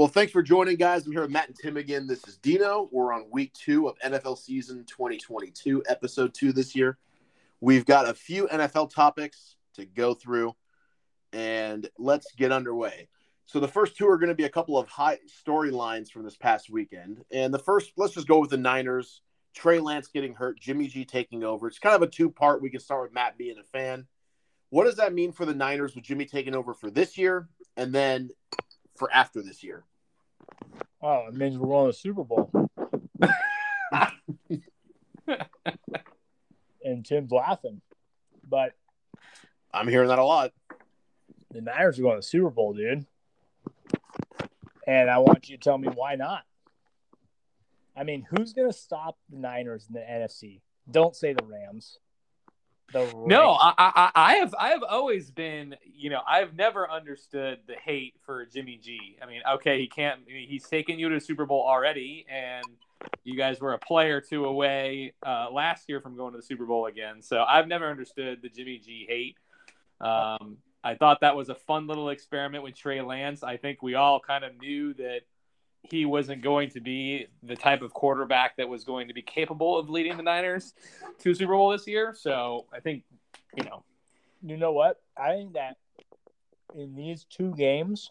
Well, thanks for joining, guys. I'm here with Matt and Tim again. This is Dino. We're on week two of NFL season 2022, episode two this year. We've got a few NFL topics to go through, and let's get underway. So, the first two are going to be a couple of high storylines from this past weekend. And the first, let's just go with the Niners. Trey Lance getting hurt, Jimmy G taking over. It's kind of a two part. We can start with Matt being a fan. What does that mean for the Niners with Jimmy taking over for this year? And then for after this year? Oh, it means we're going to the Super Bowl. and Tim's laughing. But I'm hearing that a lot. The Niners are going to the Super Bowl, dude. And I want you to tell me why not. I mean, who's going to stop the Niners in the NFC? Don't say the Rams. No, I, I, I have I have always been you know I've never understood the hate for Jimmy G. I mean, okay, he can't he's taken you to the Super Bowl already, and you guys were a play or two away uh, last year from going to the Super Bowl again. So I've never understood the Jimmy G hate. Um, I thought that was a fun little experiment with Trey Lance. I think we all kind of knew that he wasn't going to be the type of quarterback that was going to be capable of leading the Niners to Super Bowl this year. So I think, you know, you know what? I think that in these two games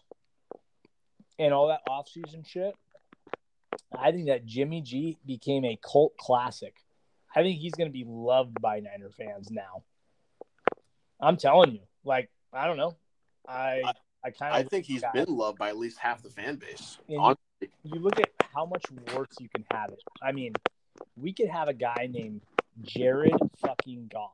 and all that offseason shit, I think that Jimmy G became a cult classic. I think he's going to be loved by Niner fans now. I'm telling you, like, I don't know. I I kind of I think he's been loved by at least half the fan base you look at how much worse you can have it. I mean, we could have a guy named Jared fucking Goff.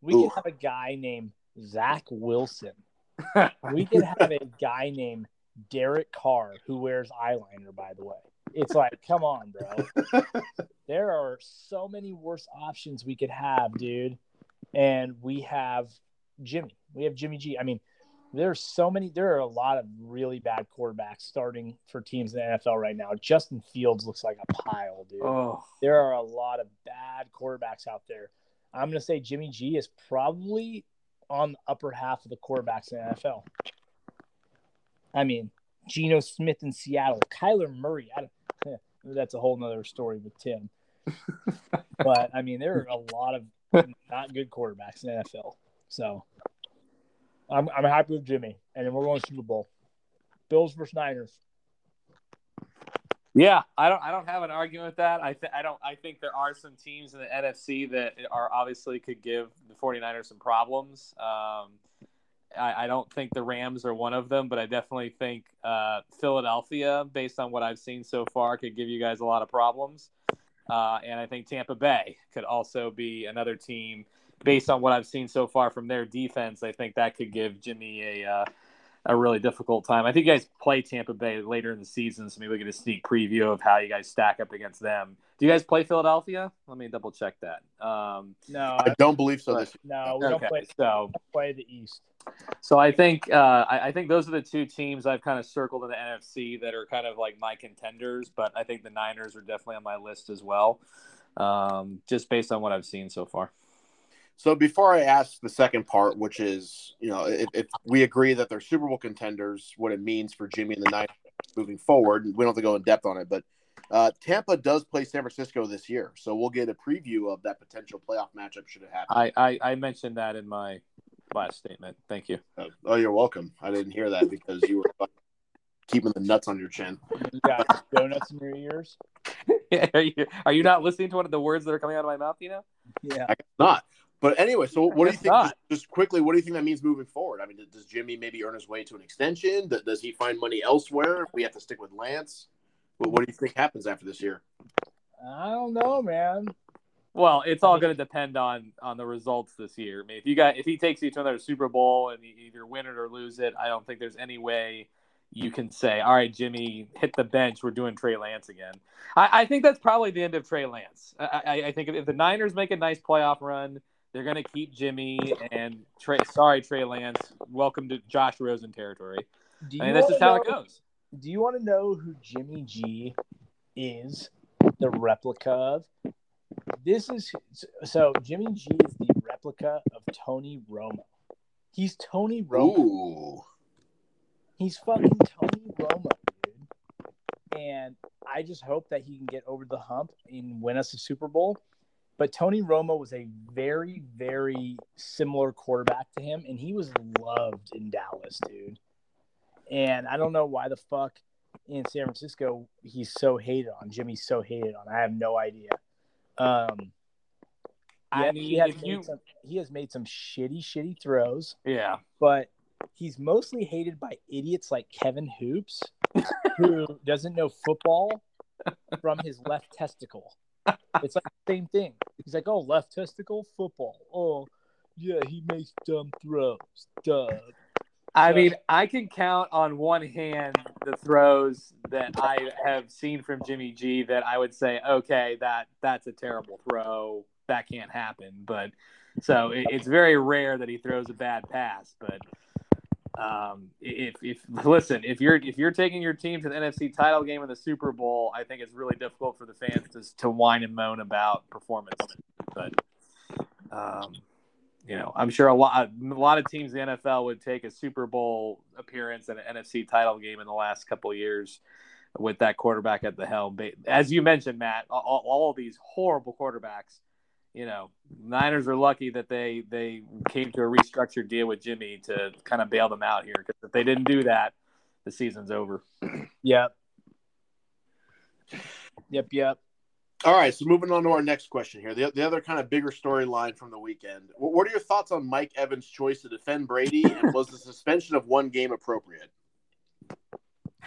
We Ooh. could have a guy named Zach Wilson. we could have a guy named Derek Carr who wears eyeliner, by the way. It's like, come on, bro. there are so many worse options we could have, dude. And we have Jimmy. We have Jimmy G. I mean, there's so many there are a lot of really bad quarterbacks starting for teams in the NFL right now. Justin Fields looks like a pile, dude. Oh. There are a lot of bad quarterbacks out there. I'm going to say Jimmy G is probably on the upper half of the quarterbacks in the NFL. I mean, Geno Smith in Seattle, Kyler Murray. I don't, that's a whole nother story with Tim. but I mean, there are a lot of not good quarterbacks in the NFL. So I'm I'm happy with Jimmy, and then we're going to Super Bowl. Bills versus Niners. Yeah, I don't I don't have an argument with that. I th- I don't I think there are some teams in the NFC that are obviously could give the 49ers some problems. Um, I, I, don't think the Rams are one of them, but I definitely think uh, Philadelphia, based on what I've seen so far, could give you guys a lot of problems. Uh, and I think Tampa Bay could also be another team based on what I've seen so far from their defense, I think that could give Jimmy a uh, a really difficult time. I think you guys play Tampa Bay later in the season, so maybe we get a sneak preview of how you guys stack up against them. Do you guys play Philadelphia? Let me double check that. Um, no, I don't believe so. But, no, we okay, don't play. So play the East. So I think uh, I, I, think those are the two teams I've kind of circled in the NFC that are kind of like my contenders. But I think the Niners are definitely on my list as well, um, just based on what I've seen so far. So before I ask the second part, which is, you know, if, if, we agree that they're Super Bowl contenders, what it means for Jimmy and the Niners moving forward, we don't have to go in depth on it, but uh, Tampa does play San Francisco this year, so we'll get a preview of that potential playoff matchup should it happen. I, I, I mentioned that in my last statement. Thank you. Oh, oh, you're welcome. I didn't hear that because you were keeping the nuts on your chin. You got donuts in your ears. are you are you not listening to one of the words that are coming out of my mouth? You know. Yeah. I not. But anyway, so what do you think? Just, just, quickly, what do you think that means moving forward? I mean, does Jimmy maybe earn his way to an extension? Does he find money elsewhere? We have to stick with Lance. What, what do you think happens after this year? I don't know, man. Well, it's all going to depend on on the results this year. I mean, if you got if he takes you to another Super Bowl and you either win it or lose it, I don't think there's any way you can say, "All right, Jimmy, hit the bench. We're doing Trey Lance again." I, I think that's probably the end of Trey Lance. I, I, I think if, if the Niners make a nice playoff run they're going to keep Jimmy and Trey. Sorry, Trey Lance. Welcome to Josh Rosen territory. Do I mean, that's just how it goes. Do you want to know who Jimmy G is the replica of? This is so Jimmy G is the replica of Tony Romo. He's Tony Romo. Ooh. He's fucking Tony Romo, dude. And I just hope that he can get over the hump and win us a Super Bowl. But Tony Romo was a very, very similar quarterback to him, and he was loved in Dallas, dude. And I don't know why the fuck in San Francisco he's so hated on. Jimmy's so hated on. I have no idea. Um, I mean, he has made you- some, he has made some shitty, shitty throws, Yeah. but he's mostly hated by idiots like Kevin Hoops, who doesn't know football from his left testicle. It's like the same thing. He's like, "Oh, left testicle football. Oh, yeah, he makes dumb throws. Duh." I So- mean, I can count on one hand the throws that I have seen from Jimmy G that I would say, okay, that that's a terrible throw. That can't happen. But so it, it's very rare that he throws a bad pass. But um, if if listen, if you're if you're taking your team to the NFC title game in the Super Bowl, I think it's really difficult for the fans to to whine and moan about performance. But um, you know, I'm sure a lot a lot of teams in the NFL would take a Super Bowl appearance and an NFC title game in the last couple years with that quarterback at the helm. As you mentioned, Matt, all, all these horrible quarterbacks. You know, Niners are lucky that they they came to a restructured deal with Jimmy to kind of bail them out here because if they didn't do that, the season's over. Yep. Yep. Yep. All right, so moving on to our next question here. The, the other kind of bigger storyline from the weekend. What, what are your thoughts on Mike Evans' choice to defend Brady, and was the suspension of one game appropriate?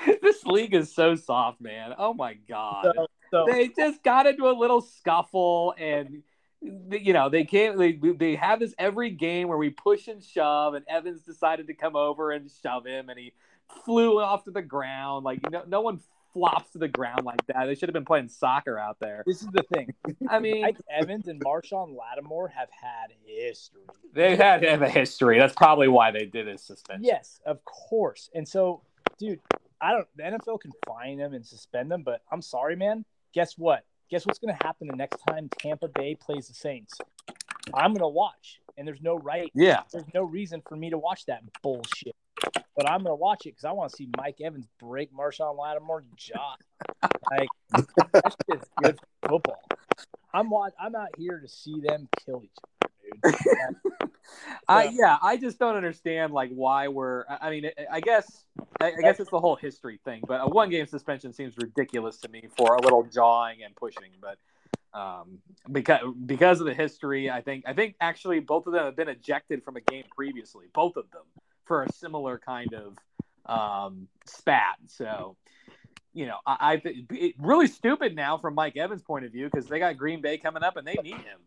this league is so soft, man. Oh my god. So, so they just got into a little scuffle and you know they can't they, they have this every game where we push and shove and evans decided to come over and shove him and he flew off to the ground like you know no one flops to the ground like that they should have been playing soccer out there this is the thing. i mean Mike Evans and Marshon Lattimore have had history. they had have a history that's probably why they did this suspension Yes, of course. And so, dude, I don't. The NFL can fine them and suspend them, but I'm sorry, man. Guess what? Guess what's going to happen the next time Tampa Bay plays the Saints? I'm going to watch, and there's no right. yeah There's no reason for me to watch that bullshit. But I'm going to watch it because I want to see Mike Evans break Marshon Lattimore's jaw. Like that's just good football. I'm I'm out here to see them kill each other, dude. I Yeah. I just don't understand like why we're. I mean, I- I guess I I guess it's the whole history thing, but a one game suspension seems ridiculous to me for a little jawing and pushing. But um, because because of the history, I think I think actually both of them have been ejected from a game previously, both of them for a similar kind of um, spat. So. You know, I, I it really stupid now from Mike Evans' point of view because they got Green Bay coming up and they need him.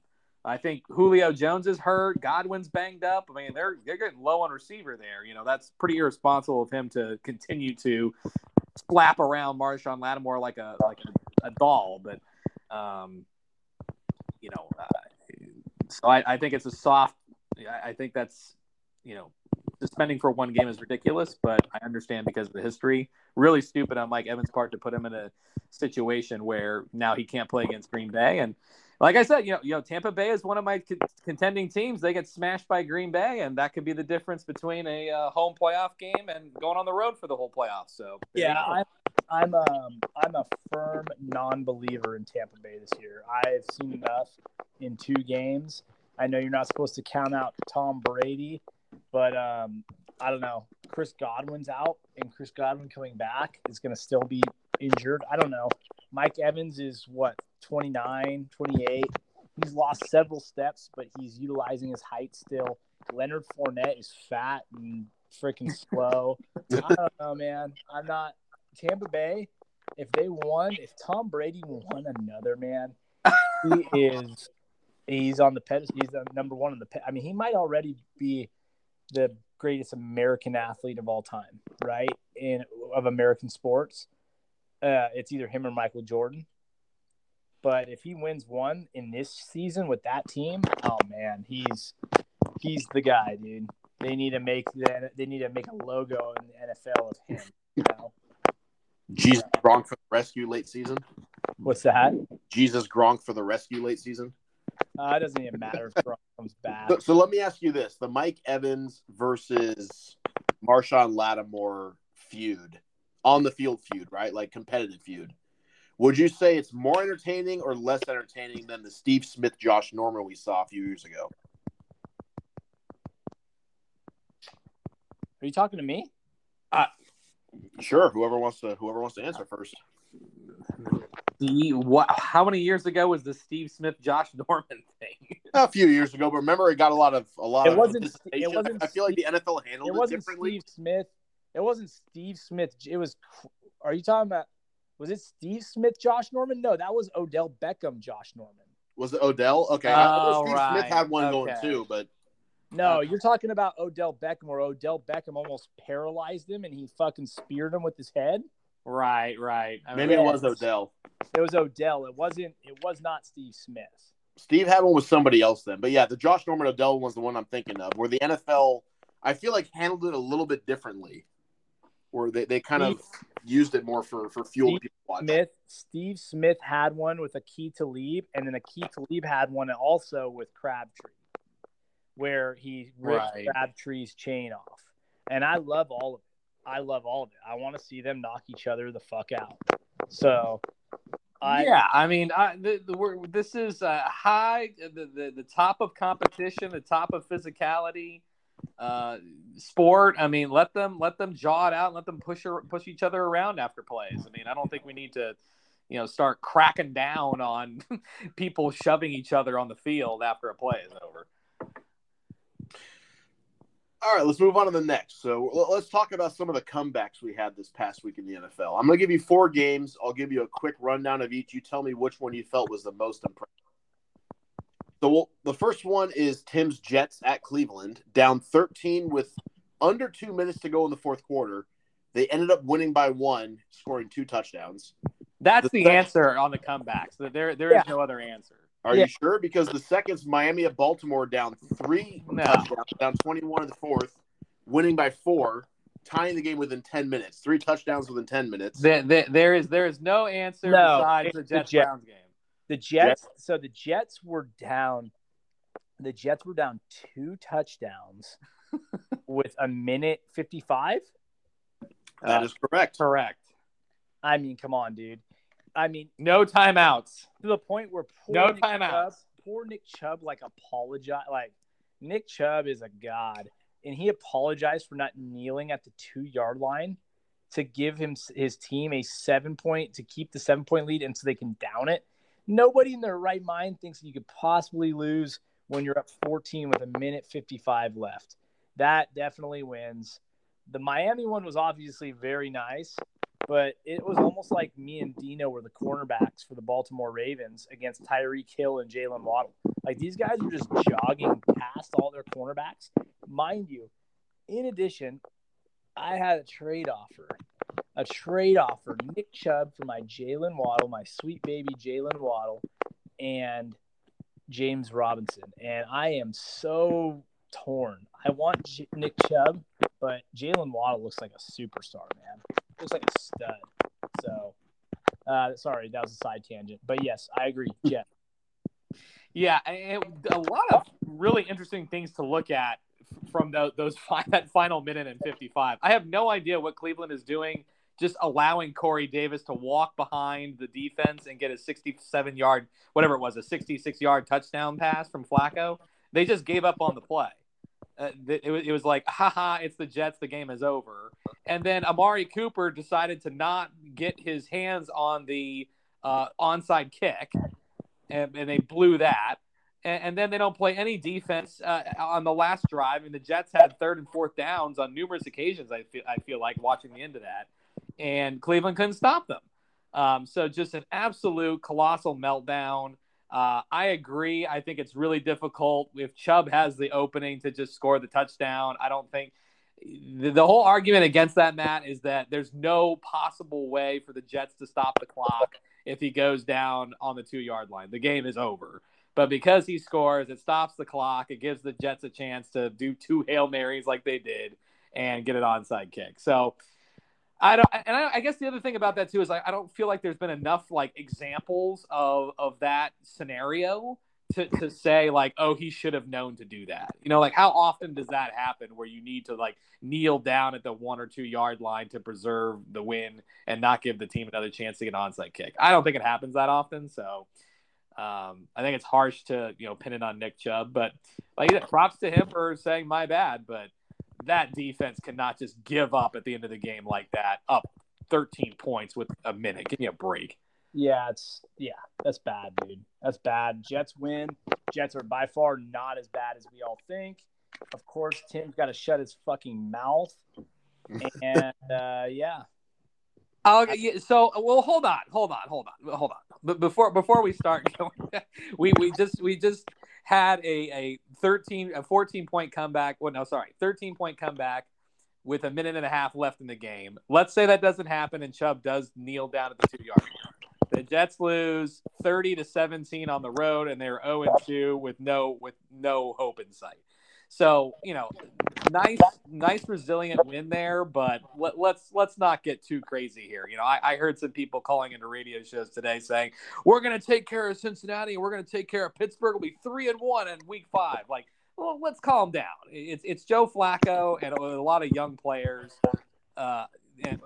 I think Julio Jones is hurt. Godwin's banged up. I mean, they're they're getting low on receiver there. You know, that's pretty irresponsible of him to continue to slap around Marshon Lattimore like a like a, a doll. But um, you know, uh, so I, I think it's a soft. I, I think that's you know, suspending for one game is ridiculous, but I understand because of the history. Really stupid on Mike Evans' part to put him in a situation where now he can't play against Green Bay and like I said, you know, you know, Tampa Bay is one of my con- contending teams. They get smashed by Green Bay, and that could be the difference between a uh, home playoff game and going on the road for the whole playoff. So Yeah. I'm I'm um I'm a firm non-believer in Tampa Bay this year. I've seen enough in two games. I know you're not supposed to count out Tom Brady, but um I don't know. Chris Godwin's out, and Chris Godwin coming back is going to still be injured. I don't know. Mike Evans is what 29, 28. He's lost several steps, but he's utilizing his height still. Leonard Fournette is fat and freaking slow. I don't know, man. I'm not Tampa Bay. If they won, if Tom Brady won another, man, he is. He's on the pedestal. He's the number one on the. Pe- I mean, he might already be the greatest American athlete of all time, right? In of American sports, uh, it's either him or Michael Jordan. But if he wins one in this season with that team, oh man, he's he's the guy, dude. They need to make the, they need to make a logo in the NFL of him. You know Jesus Gronk for the rescue late season. what's that? Jesus Gronk for the rescue late season. Uh, it doesn't even matter if Gronk comes back. So, so let me ask you this: the Mike Evans versus Marshon Lattimore feud, on the field feud, right? Like competitive feud. Would you say it's more entertaining or less entertaining than the Steve Smith, Josh Norman we saw a few years ago? Are you talking to me? Sure. Whoever wants to whoever wants to answer first. The, what, how many years ago was the Steve Smith, Josh Norman thing? A few years ago, but remember it got a lot of a lot It of wasn't- it wasn't I feel like the NFL handled It it, wasn't differently. Steve Smith. It wasn't Steve Smith. It was. Are you talking about? Was it Steve Smith, Josh Norman? No, that was Odell Beckham, Josh Norman. Was it Odell? Okay. I Oh, Steve right. Smith had one going too, but No, Uh, you're talking about Odell Beckham, where Odell Beckham almost paralyzed him and he fucking speared him with his head. right, right. I mean, maybe it was Odell. It was Odell. It wasn't. It was not Steve Smith. Steve had one with somebody else then. But yeah, the Josh Norman Odell was the one I'm thinking of, where the NFL I feel like handled it a little bit differently. Where they, they kind of used it more for, for fuel Steve people. Smith. Steve Smith had one with Aqib Talib, and then a key to leave had one also with Crabtree, where he ripped Right. Crabtree's chain off. And I love all of it. I love all of it. I want to see them knock each other the fuck out. So, I yeah, I mean, I, the, the, we're, this is a high, the, the, the top of competition, the top of physicality uh, sport. I mean, let them let them jaw it out, and let them push push each other around after plays. I mean, I don't think we need to, you know, start cracking down on people shoving each other on the field after a play is over. All right, let's move on to the next. So let's talk about some of the comebacks we had this past week in the NFL. I'm going to give you four games. I'll give you a quick rundown of each. You tell me which one you felt was the most impressive. So the first one is Tim's Jets at Cleveland, down 13 with under two minutes to go in the fourth quarter. They ended up winning by one, scoring two touchdowns. That's The the, sec- answer on the comebacks. There, there is Yeah. no other answer. Are Yeah. you sure? Because the second's Miami at Baltimore down three No. touchdowns, down 21 in the fourth, winning by four, tying the game within 10 minutes. Three touchdowns within 10 minutes. There, there, there is there is no answer No, besides it's the the Jets Jets. Browns game. The Jets. So the Jets were down. The Jets were down two touchdowns with a minute fifty-five. that uh, is correct. Correct. I mean, come on, dude. I mean, No timeouts. to the point where poor No Nick timeouts. Chubb, poor Nick Chubb, like apologize. Like Nick Chubb is a god, and he apologized for not kneeling at the two-yard line to give him his team a seven-point to keep the seven-point lead, and so they can down it. Nobody in their right mind thinks you could possibly lose when you're up 14 with a minute 55 left. That definitely wins. The Miami one was obviously very nice, but it was almost like me and Dino were the cornerbacks for the Baltimore Ravens against Tyreek Hill and Jaylen Waddle. Like these guys were just jogging past all their cornerbacks. Mind you, in addition, I had a trade offer. A trade offer. Nick Chubb for my Jaylen Waddle, my sweet baby Jaylen Waddle, and James Robinson. And I am so torn. I want J- Nick Chubb, but Jaylen Waddle looks like a superstar, man. Looks like a stud. So, uh, sorry, that was a side tangent. But yes, I agree. Jeff. Yeah, a lot of really interesting things to look at from those, those fi- that final minute and 55. I have no idea what Cleveland is doing, just allowing Corey Davis to walk behind the defense and get a 67 yard, whatever it was, a 66 yard touchdown pass from Flacco. They just gave up on the play. Uh, it, was, it was like, haha, it's the Jets, the game is over. And then Amari Cooper decided to not get his hands on the uh, onside kick and, and they blew that. And, and then they don't play any defense uh, on the last drive. And the Jets had third and fourth downs on numerous occasions. I feel I feel like watching the end of that, and Cleveland couldn't stop them. Um, so just an absolute colossal meltdown. Uh, I agree. I think it's really difficult if Chubb has the opening to just score the touchdown. I don't think the, the whole argument against that, Matt, is that there's no possible way for the Jets to stop the clock if he goes down on the two yard line. The game is over. But because he scores, it stops the clock. It gives the Jets a chance to do two Hail Marys like they did and get an onside kick. So I don't, and I, I guess the other thing about that too is like I don't feel like there's been enough like examples of of that scenario to, to say like, oh, he should have known to do that. You know, like how often does that happen where you need to like kneel down at the one or two yard line to preserve the win and not give the team another chance to get an onside kick? I don't think it happens that often. So um, I think it's harsh to you know pin it on Nick Chubb, but like props to him for saying my bad. But that defense cannot just give up at the end of the game like that, up 13 points with a minute. Give me a break. Yeah, it's yeah, that's bad, dude. That's bad. Jets win. Jets are by far not as bad as we all think. Of course, Tim's got to shut his fucking mouth. And uh, yeah. Oh, yeah, so well, hold on, hold on, hold on, hold on. But before before we start we we just we just had a a thirteen a fourteen point comeback. Well, no, sorry, thirteen point comeback with a minute and a half left in the game. Let's say that doesn't happen and Chubb does kneel down at the two yard line. The Jets lose 30 to 17 on the road and they're 0 and 2 with no with no hope in sight. So, you know, nice nice resilient win there, but let, us let's, let's not get too crazy here. You know, I, I heard some people calling into radio shows today saying, "We're going to take care of Cincinnati and we're going to take care of Pittsburgh. We'll be 3 and 1 in week 5." Like, well, let's calm down. It's it's Joe Flacco and a lot of young players uh,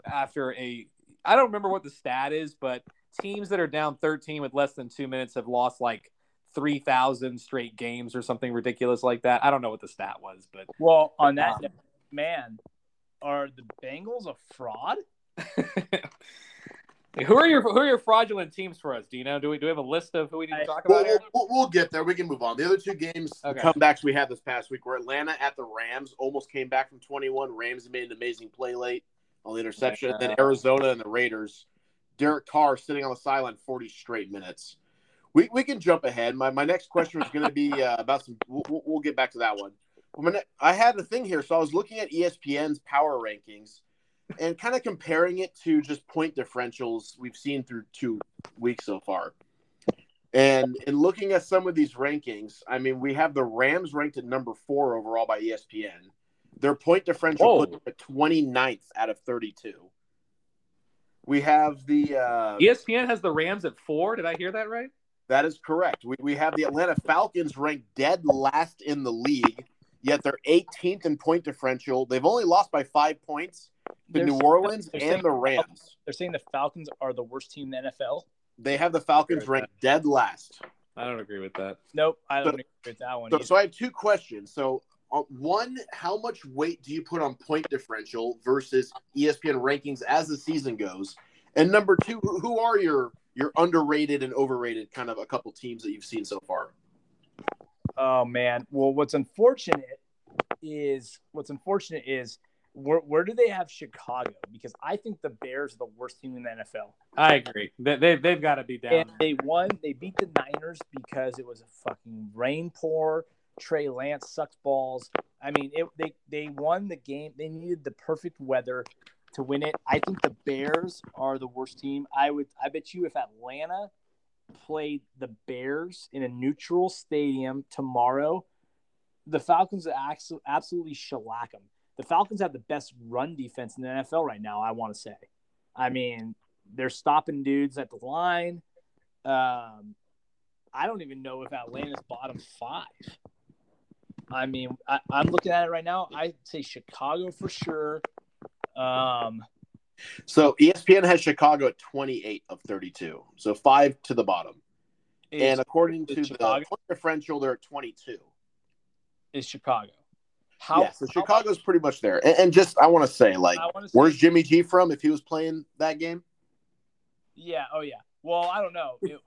after a I don't remember what the stat is, but teams that are down 13 with less than two minutes have lost like 3,000 straight games or something ridiculous like that. I don't know what the stat was, but. Well, on that, um, man, are the Bengals a fraud? who are your who are your fraudulent teams for us, Dino? Do we do we have a list of who we need to talk about? We'll, we'll, we'll get there. We can move on. The other two games, okay. comebacks we had this past week were Atlanta at the Rams, almost came back from 21. Rams made an amazing play late on the interception. And then Arizona and the Raiders Derek Carr sitting on the sideline 40 straight minutes. We, we can jump ahead. My, my next question was going to be uh, about some. We'll, we'll, get back to that one. I had a thing here, so I was looking at ESPN's power rankings and kind of comparing it to just point differentials we've seen through two weeks so far. And in looking at some of these rankings, I mean, we have the Rams ranked at number four overall by ESPN. Their point differential put at 29th out of 32. We have the uh, ESPN has the Rams at four. Did I hear that right? That is correct. We, we have the Atlanta Falcons ranked dead last in the league, yet they're 18th in point differential. They've only lost by five points to they're New Orleans and the Rams. They're saying the Falcons are the worst team in the NFL. They have the Falcons ranked dead last. I don't agree with that. Nope, I don't so, agree with that one. So, so I have two questions. So uh, one, how much weight do you put on point differential versus ESPN rankings as the season goes? And number two, who are your your underrated and overrated kind of a couple teams that you've seen so far? Oh man, well, what's unfortunate is what's unfortunate is where, where do they have Chicago? Because I think the Bears are the worst team in the NFL. I agree. They, they, they've got to be down. And they won. They beat the Niners because it was a fucking rain pour. Trey Lance sucks balls. I mean, it, they they won the game. They needed the perfect weather to win it. I think the Bears are the worst team. I would. I bet you if Atlanta played the Bears in a neutral stadium tomorrow, the Falcons absolutely shellac them. The Falcons have the best run defense in the NFL right now. I want to say. I mean, they're stopping dudes at the line. Um, I don't even know if Atlanta's bottom five. I mean, I, am looking at it right now. I'd say Chicago for sure. Um, so ESPN has Chicago at 28 of 32, so five to the bottom. And according to Chicago? the differential, they're at 22. Is Chicago? How? Yeah, so Chicago's pretty much there. And, and just I want to say, like, say, where's Jimmy G from? If he was playing that game? Yeah. Oh yeah. Well, I don't know. It,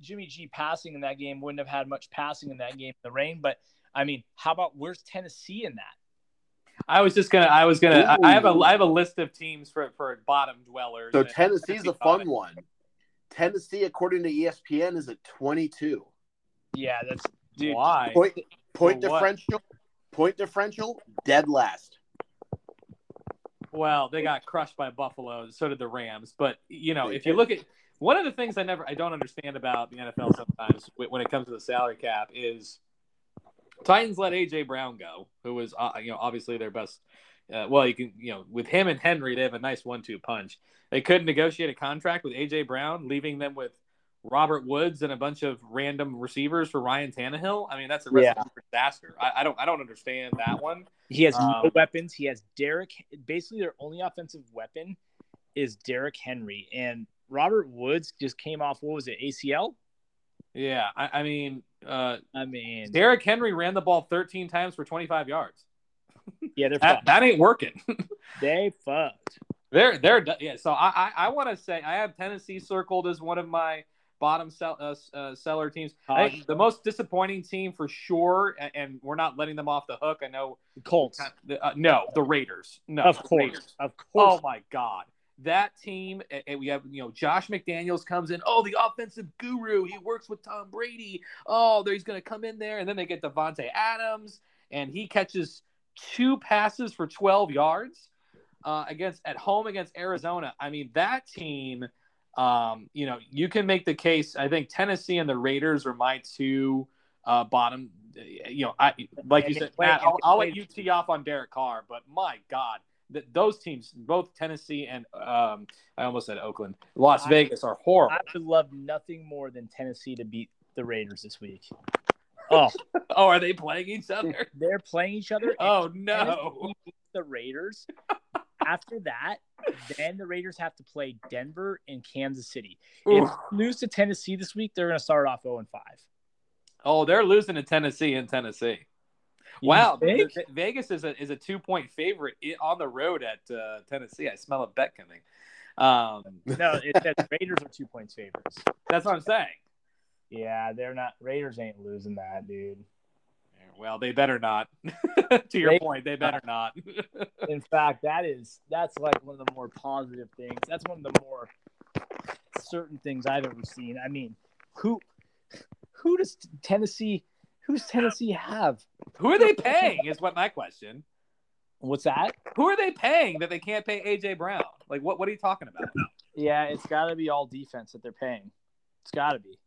Jimmy G passing in that game wouldn't have had much passing in that game in the rain. But I mean, how about where's Tennessee in that? I was just gonna. I was gonna. I have a. I have a list of teams for for bottom dwellers. So Tennessee's a fun one. Tennessee, according to ESPN, is at twenty two. Yeah, that's dude. Why point point differential? Point differential, dead last. Well, they got crushed by Buffalo. So did the Rams. But you know, if you look at one of the things I never, I don't understand about the NFL sometimes when it comes to the salary cap is Titans let AJ Brown go, who was uh, you know obviously their best. Uh, well, you can you know with him and Henry, they have a nice one-two punch. They couldn't negotiate a contract with AJ Brown, leaving them with Robert Woods and a bunch of random receivers for Ryan Tannehill. I mean, that's a recipe Yeah. for disaster. I, I don't I don't understand that one. He has no Um, weapons. He has Derrick. Basically, their only offensive weapon is Derrick Henry, and Robert Woods just came off. What was it? ACL. Yeah, I, I mean, uh, I mean, Derrick Henry ran the ball 13 times for 25 yards. yeah, they're That, fucked. that ain't working. they fucked. they're they're yeah. So I I, I want to say I have Tennessee circled as one of my bottom sell, uh, uh, seller teams. The most disappointing team for sure, and, and we're not letting them off the hook. I know. The Colts, Uh, no, the Raiders. No, of course, Raiders. of course. Oh my God. That team, and- we have, you know, Josh McDaniels comes in. Oh, the offensive guru. He works with Tom Brady. Oh, he's going to come in there. And then they get Davante Adams, and he catches two passes for 12 yards uh, against at home against Arizona. I mean, that team, um, you know, you can make the case. I think Tennessee and the Raiders are my two uh, bottom. You know, I like you said, Matt. I'll, I'll let you tee off on Derek Carr, but my God, that those teams, both Tennessee and um, I almost said Oakland, Las I- Vegas, are horrible. I would love nothing more than Tennessee to beat the Raiders this week. Oh, oh, are they playing each other? they're playing each other. Oh no! the Raiders. After that, then the Raiders have to play Denver and Kansas City. If lose to Tennessee this week, they're going to start off 0 and 5. Oh, they're losing to Tennessee in Tennessee. Wow? Vegas is a is a two point favorite on the road at uh, Tennessee. I smell a bet coming. Um, No, it says Raiders are two points favorites. that's what I'm saying. Yeah, they're not. Raiders ain't losing that, dude. Well, they better not. to your They- point, they better not. In fact, that is that's like one of the more positive things. That's one of the more certain things I've ever seen. I mean, who who does Tennessee who does Tennessee have? Who are they paying? Is what my question. What's that? Who are they paying that they can't pay AJ Brown? Like, what? What are you talking about? Yeah, it's got to be all defense that they're paying. It's got to be.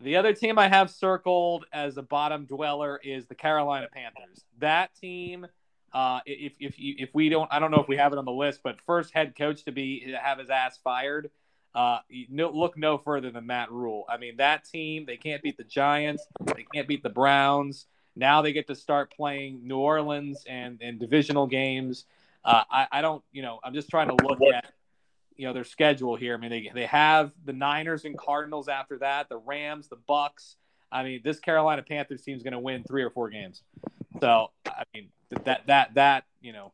The other team I have circled as a bottom dweller is the Carolina Panthers. That team, uh, if if you, if we don't, I don't know if we have it on the list, but first head coach to be to have his ass fired. Uh, no, look no further than Matt Rhule. I mean, that team they can't beat the Giants, they can't beat the Browns. Now they get to start playing New Orleans and and divisional games. Uh, I, I don't, you know, I'm just trying to look at you know their schedule here. I mean, they they have the Niners and Cardinals after that, the Rams, the Bucks. I mean, this Carolina Panthers team is going to win three or four games. So, I mean, that that that you know,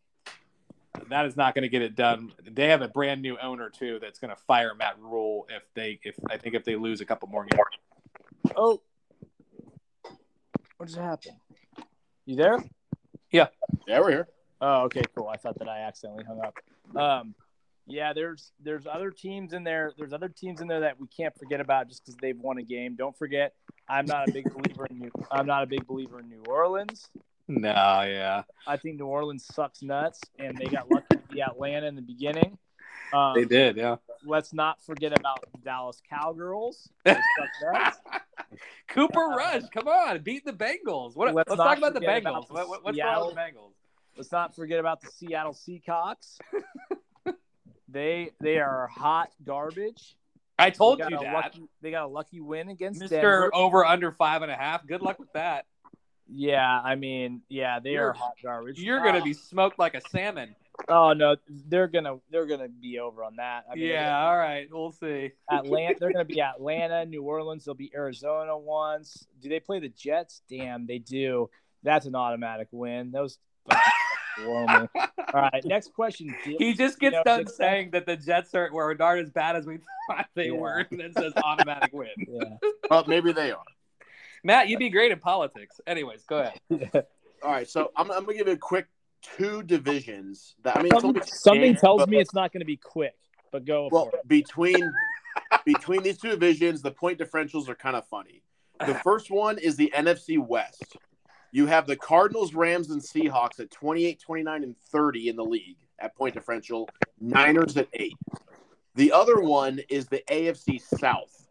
that is not going to get it done. They have a brand new owner too that's going to fire Matt Rhule if they if I think if they lose a couple more games. Oh, what just happened? You there? Yeah, Yeah, we're here. Oh, okay, cool. I thought that I accidentally hung up. Um, yeah, there's there's other teams in there. There's other teams in there that we can't forget about just because they've won a game. Don't forget, I'm not a big believer in New. I'm not a big believer in New Orleans. No, yeah, I think New Orleans sucks nuts, and they got lucky to be Atlanta in the beginning. Um, they did. Yeah, Let's not forget about Dallas Cowgirls. They suck nuts. Cooper Rush, come on, beat the Bengals. What, let's, Let's talk about the Bengals. about the what, what- what's Seattle- wrong with the Bengals? Let's not forget about the Seattle Seahawks. they they are hot garbage. I told you that, Lucky, they got a lucky win against Mister Denver. Over under five and a half. Good luck with that. Yeah, I mean, yeah, they You're- are hot garbage. You're gonna be smoked like a salmon. Oh no, they're gonna they're gonna be over on that. I mean, yeah, all right, we'll see. Atlanta. They're gonna be Atlanta, New Orleans. They'll be Arizona once. Do they play the Jets? Damn, they do. That's an automatic win. Those. fucking blow me. All right, next question. Did- He just gets You know, done saying that the Jets are were not as bad as we thought they Yeah. were, and then says automatic win. Yeah. Well, maybe they are. Matt, you'd be great in politics. Anyways, go ahead. All right, so I'm, I'm gonna give you a quick two divisions. That I mean, Something, something games, tells but- me it's not going to be quick, but go Well, for it. between between these two divisions, the point differentials are kind of funny. The first one is the NFC West. You have the Cardinals, Rams, and Seahawks at 28, 29, and 30 in the league at point differential, Niners at eight. The other one is the AFC South.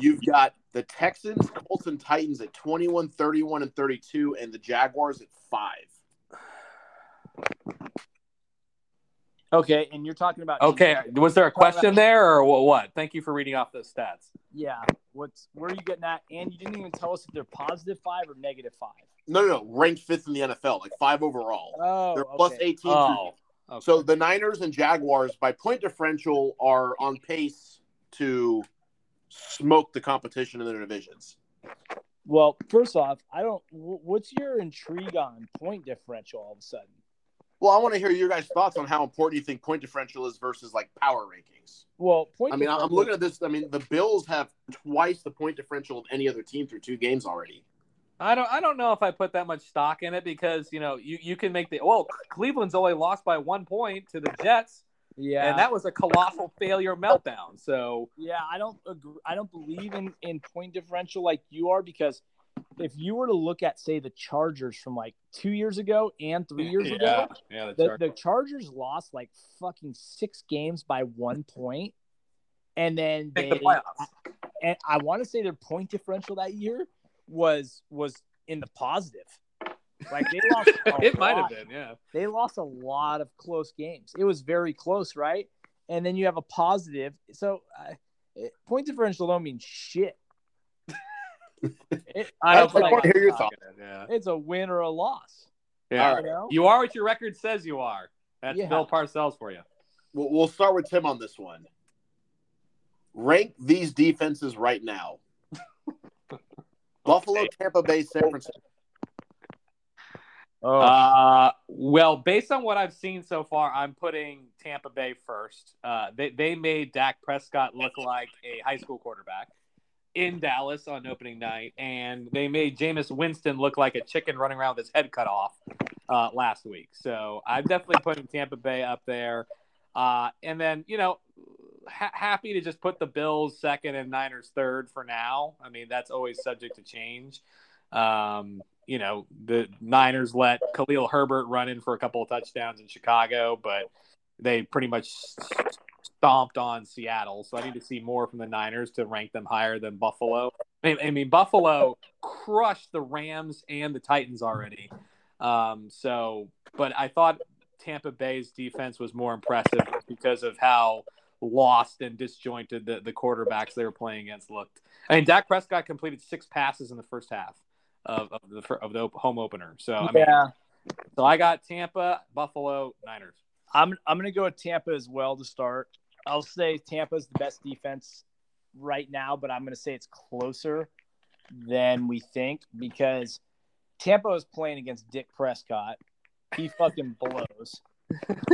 You've got the Texans, Colts, and Titans at 21, 31, and 32, and the Jaguars at five. Okay, and you're talking about Okay, was there a question there or what? Thank you for reading off those stats. Yeah, what's where are you getting at? And you didn't even tell us if they're positive five or negative five. No, no, no. Ranked fifth in the NFL, like five overall. Oh, They're okay. 18. Oh, okay. So the Niners and Jaguars, by point differential, are on pace to smoke the competition in their divisions. Well, first off, I don't. What's your intrigue on point differential all of a sudden? Well, I want to hear your guys' thoughts on how important you think point differential is versus like power rankings. Well, point. I mean, I'm looking at this. I mean, the Bills have twice the point differential of any other team through two games already. I don't I don't know if I put that much stock in it because you know you, you can make the well Cleveland's only lost by one point to the Jets Yeah, and that was a colossal failure meltdown. So Yeah, I don't agree. I don't believe in in point differential like you are because if you were to look at say the Chargers from like two years ago and three years ago, yeah, the, the Chargers lost like fucking six games by one point, and then they the playoffs. and I want to say their point differential that year was was in the positive. Like they lost. a it might have been, yeah. They lost a lot of close games. It was very close, right? And then you have a positive. So uh, point differential don't mean shit. It- I don't I wanna hear your stock in Yeah. it's a win or a loss. yeah. You know? You are what your record says you are. That's Yeah. Bill Parcells for you. We'll, we'll start with Tim on this one. Rank these defenses right now: Buffalo, Tampa Bay, San Francisco. Oh, Uh, well, based on what I've seen so far, I'm putting Tampa Bay first. Uh, they they made Dak Prescott look like a high school quarterback in Dallas on opening night, and they made Jameis Winston look like a chicken running around with his head cut off uh, last week. So I'm definitely putting Tampa Bay up there. Uh, and then you know, ha- happy to just put the Bills second and Niners third for now. I mean, that's always subject to change. Um, you know, the Niners let Khalil Herbert run in for a couple of touchdowns in Chicago, but they pretty much stomped on Seattle. So I need to see more from the Niners to rank them higher than Buffalo. I mean, Buffalo crushed the Rams and the Titans already. Um, so, but I thought Tampa Bay's defense was more impressive because of how lost and disjointed the, the quarterbacks they were playing against looked. I mean, Dak Prescott completed six passes in the first half of, of the of the home opener. So I mean, yeah. so I got Tampa, Buffalo, Niners. I'm I'm gonna go with Tampa as well to start. I'll say Tampa's the best defense right now, but I'm gonna say it's closer than we think because Tampa is playing against Dick Prescott. He fucking blows.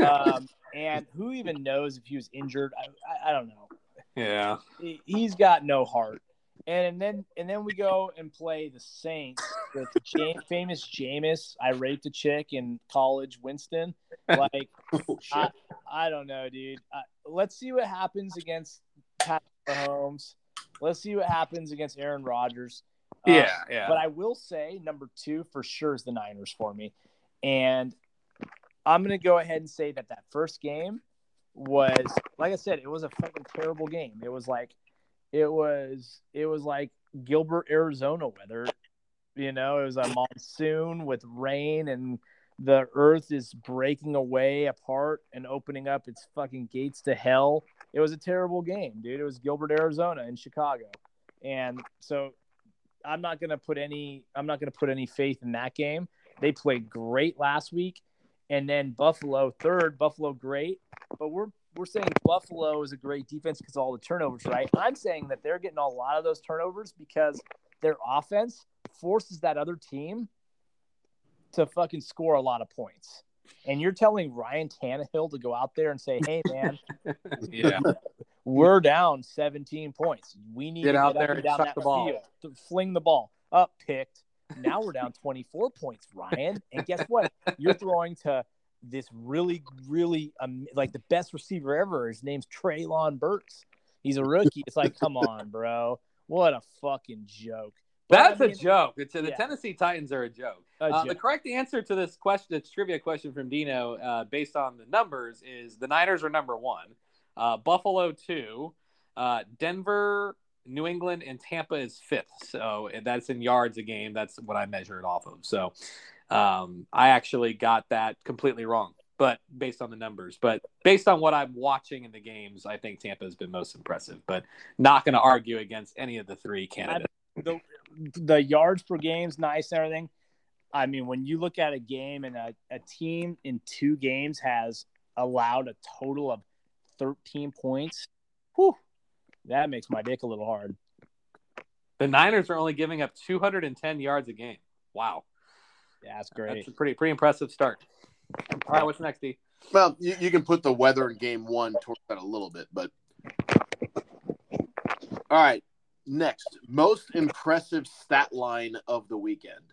Um, and who even knows if he was injured? I, I, I don't know. Yeah. He- He's got no heart. And then and then we go and play the Saints with Jam- famous Jameis. I raped a chick in college, Winston. Like Oh. I, I don't know, dude. Uh, let's see what happens against Patrick Mahomes. Let's see what happens against Aaron Rodgers. Uh, Yeah, yeah. But I will say number two for sure is the Niners for me, and I'm gonna go ahead and say that that first game was, like I said, it was a fucking terrible game. It was like, it was, it was like Gilbert, Arizona weather. You know, it was a monsoon with rain and the earth is breaking away apart and opening up its fucking gates to hell. It was a terrible game, dude. It was Gilbert, Arizona in Chicago. And so I'm not gonna put any I'm not gonna put any faith in that game. They played great last week. And then Buffalo third, Buffalo great. But we're we're saying Buffalo is a great defense because all the turnovers, right? I'm saying that they're getting a lot of those turnovers because their offense forces that other team to fucking score a lot of points. And you're telling Ryan Tannehill to go out there and say, "Hey, man, yeah. we're down 17 points. We need Get to out get there and down that the ball." field, to fling the ball up, picked. Now we're down 24 points, Ryan. And guess what? You're throwing to this really, really um, like the best receiver ever. His name's Treylon Burks. He's a rookie. It's like, come on, bro. What a fucking joke. But, That's I a mean, joke. It's the yeah. Tennessee Titans are a joke. a Uh, the correct answer to this question, this trivia question from Dino, uh, based on the numbers, is the Niners are number one, uh, Buffalo two, uh, Denver, New England, and Tampa is fifth. So that's in yards a game. That's what I measure it off of. So um, I actually got that completely wrong. but based on the numbers. But based on what I'm watching in the games, I think Tampa has been most impressive. But not going to argue against any of the three candidates. the the yards per game's nice and everything. I mean, when you look at a game and a, a team in two games has allowed a total of 13 points, whew, that makes my dick a little hard. The Niners are only giving up 210 yards a game. Wow. Yeah, that's great. That's a pretty pretty impressive start. All right, what's next, D? Well, you, you can put the weather in game one towards that a little bit, but all right. Next, most impressive stat line of the weekend.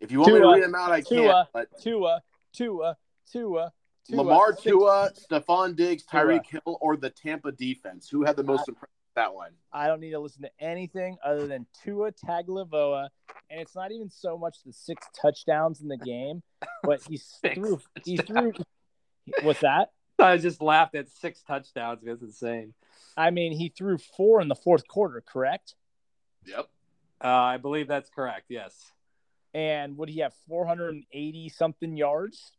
If you want me to read them out, I can. Tua, But Tua, Tua, Tua, Tua. Lamar six- Tua, Stefon Diggs, Tua. Tyreek Hill, or the Tampa defense, who had the most impressive stat line? I don't need to listen to anything other than Tua Tagovailoa, and it's not even so much the six touchdowns in the game, but he threw. He threw. What's that? I just laughed at six touchdowns. That's insane. I mean, he threw four in the fourth quarter, correct? Yep. Uh, I believe that's correct. Yes. And would he have 480 something yards?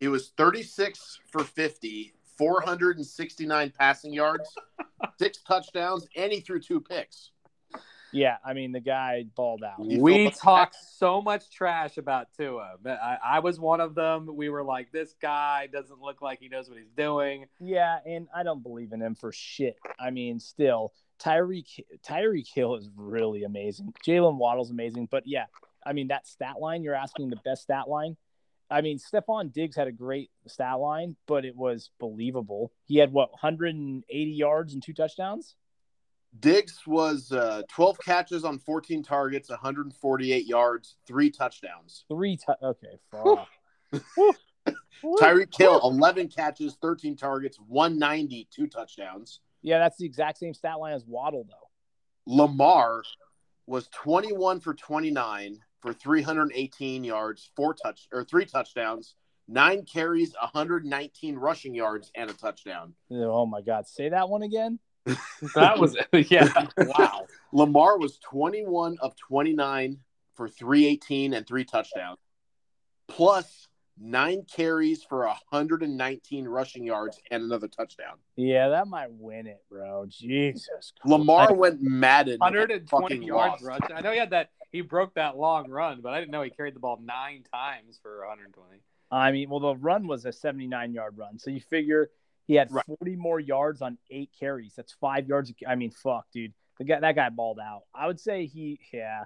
He was 36 for 50, 469 passing yards, six touchdowns, and he threw two picks. Yeah, I mean the guy balled out. We feel- talked so much trash about Tua. But I, I was one of them. We were like, this guy doesn't look like he knows what he's doing. Yeah, and I don't believe in him for shit. I mean, still Tyreek Tyreek Hill is really amazing. Jaylen Waddle's amazing, but yeah, I mean that stat line you're asking the best stat line. I mean, Stefon Diggs had a great stat line, but it was believable. He had what 180 yards and two touchdowns. Diggs was uh, 12 catches on 14 targets, 148 yards, three touchdowns. Three. T- okay, fuck. Woo. Woo. Tyreek Hill, 11 catches, 13 targets, 190, two touchdowns. Yeah, that's the exact same stat line as Waddle, though. Lamar was 21 for 29 for 318 yards, four touch or three touchdowns, nine carries, 119 rushing yards, and a touchdown. Oh my God, say that one again. That was, yeah. Wow. Lamar was 21 of 29 for 318 and three touchdowns, plus nine carries for 119 rushing yards and another touchdown. Yeah, that might win it, bro. Jesus. Christ. Lamar went Madden. 120 yards lost. rush. I know he had that. He broke that long run, but I didn't know he carried the ball nine times for 120. I mean, well, the run was a 79 yard run. So you figure he had Right. 40 more yards on eight carries. That's five yards. I mean, fuck, dude. The guy, that guy balled out. I would say he, yeah.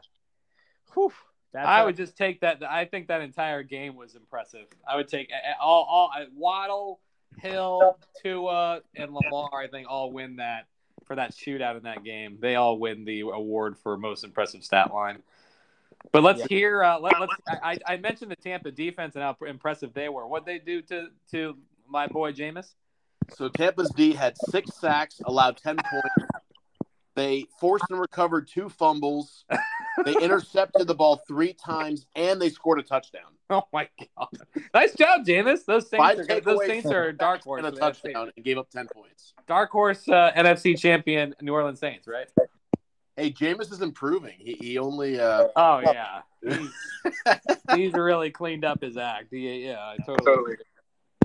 Whew, that's I would just take that. I think that entire game was impressive. I would take all, all Waddle, Hill, Tua, and Lamar. I think all win that for that shootout in that game. They all win the award for most impressive stat line. But let's Yeah. hear. Uh, let, let's. I, I mentioned the Tampa defense and how impressive they were. What they do to to my boy Jameis? So Tampa's D had six sacks, allowed 10 points. They forced and recovered two fumbles. They intercepted the ball three times, and they scored a touchdown Oh my god! Nice job, Jameis. Those Saints are. Those. Saints are dark horse. and a for the NFC. touchdown, and gave up 10 points. Dark horse uh, NFC champion New Orleans Saints, right? Hey, Jameis is improving. He, he only uh, Oh yeah, he's, he's really cleaned up his act. He, yeah, I totally.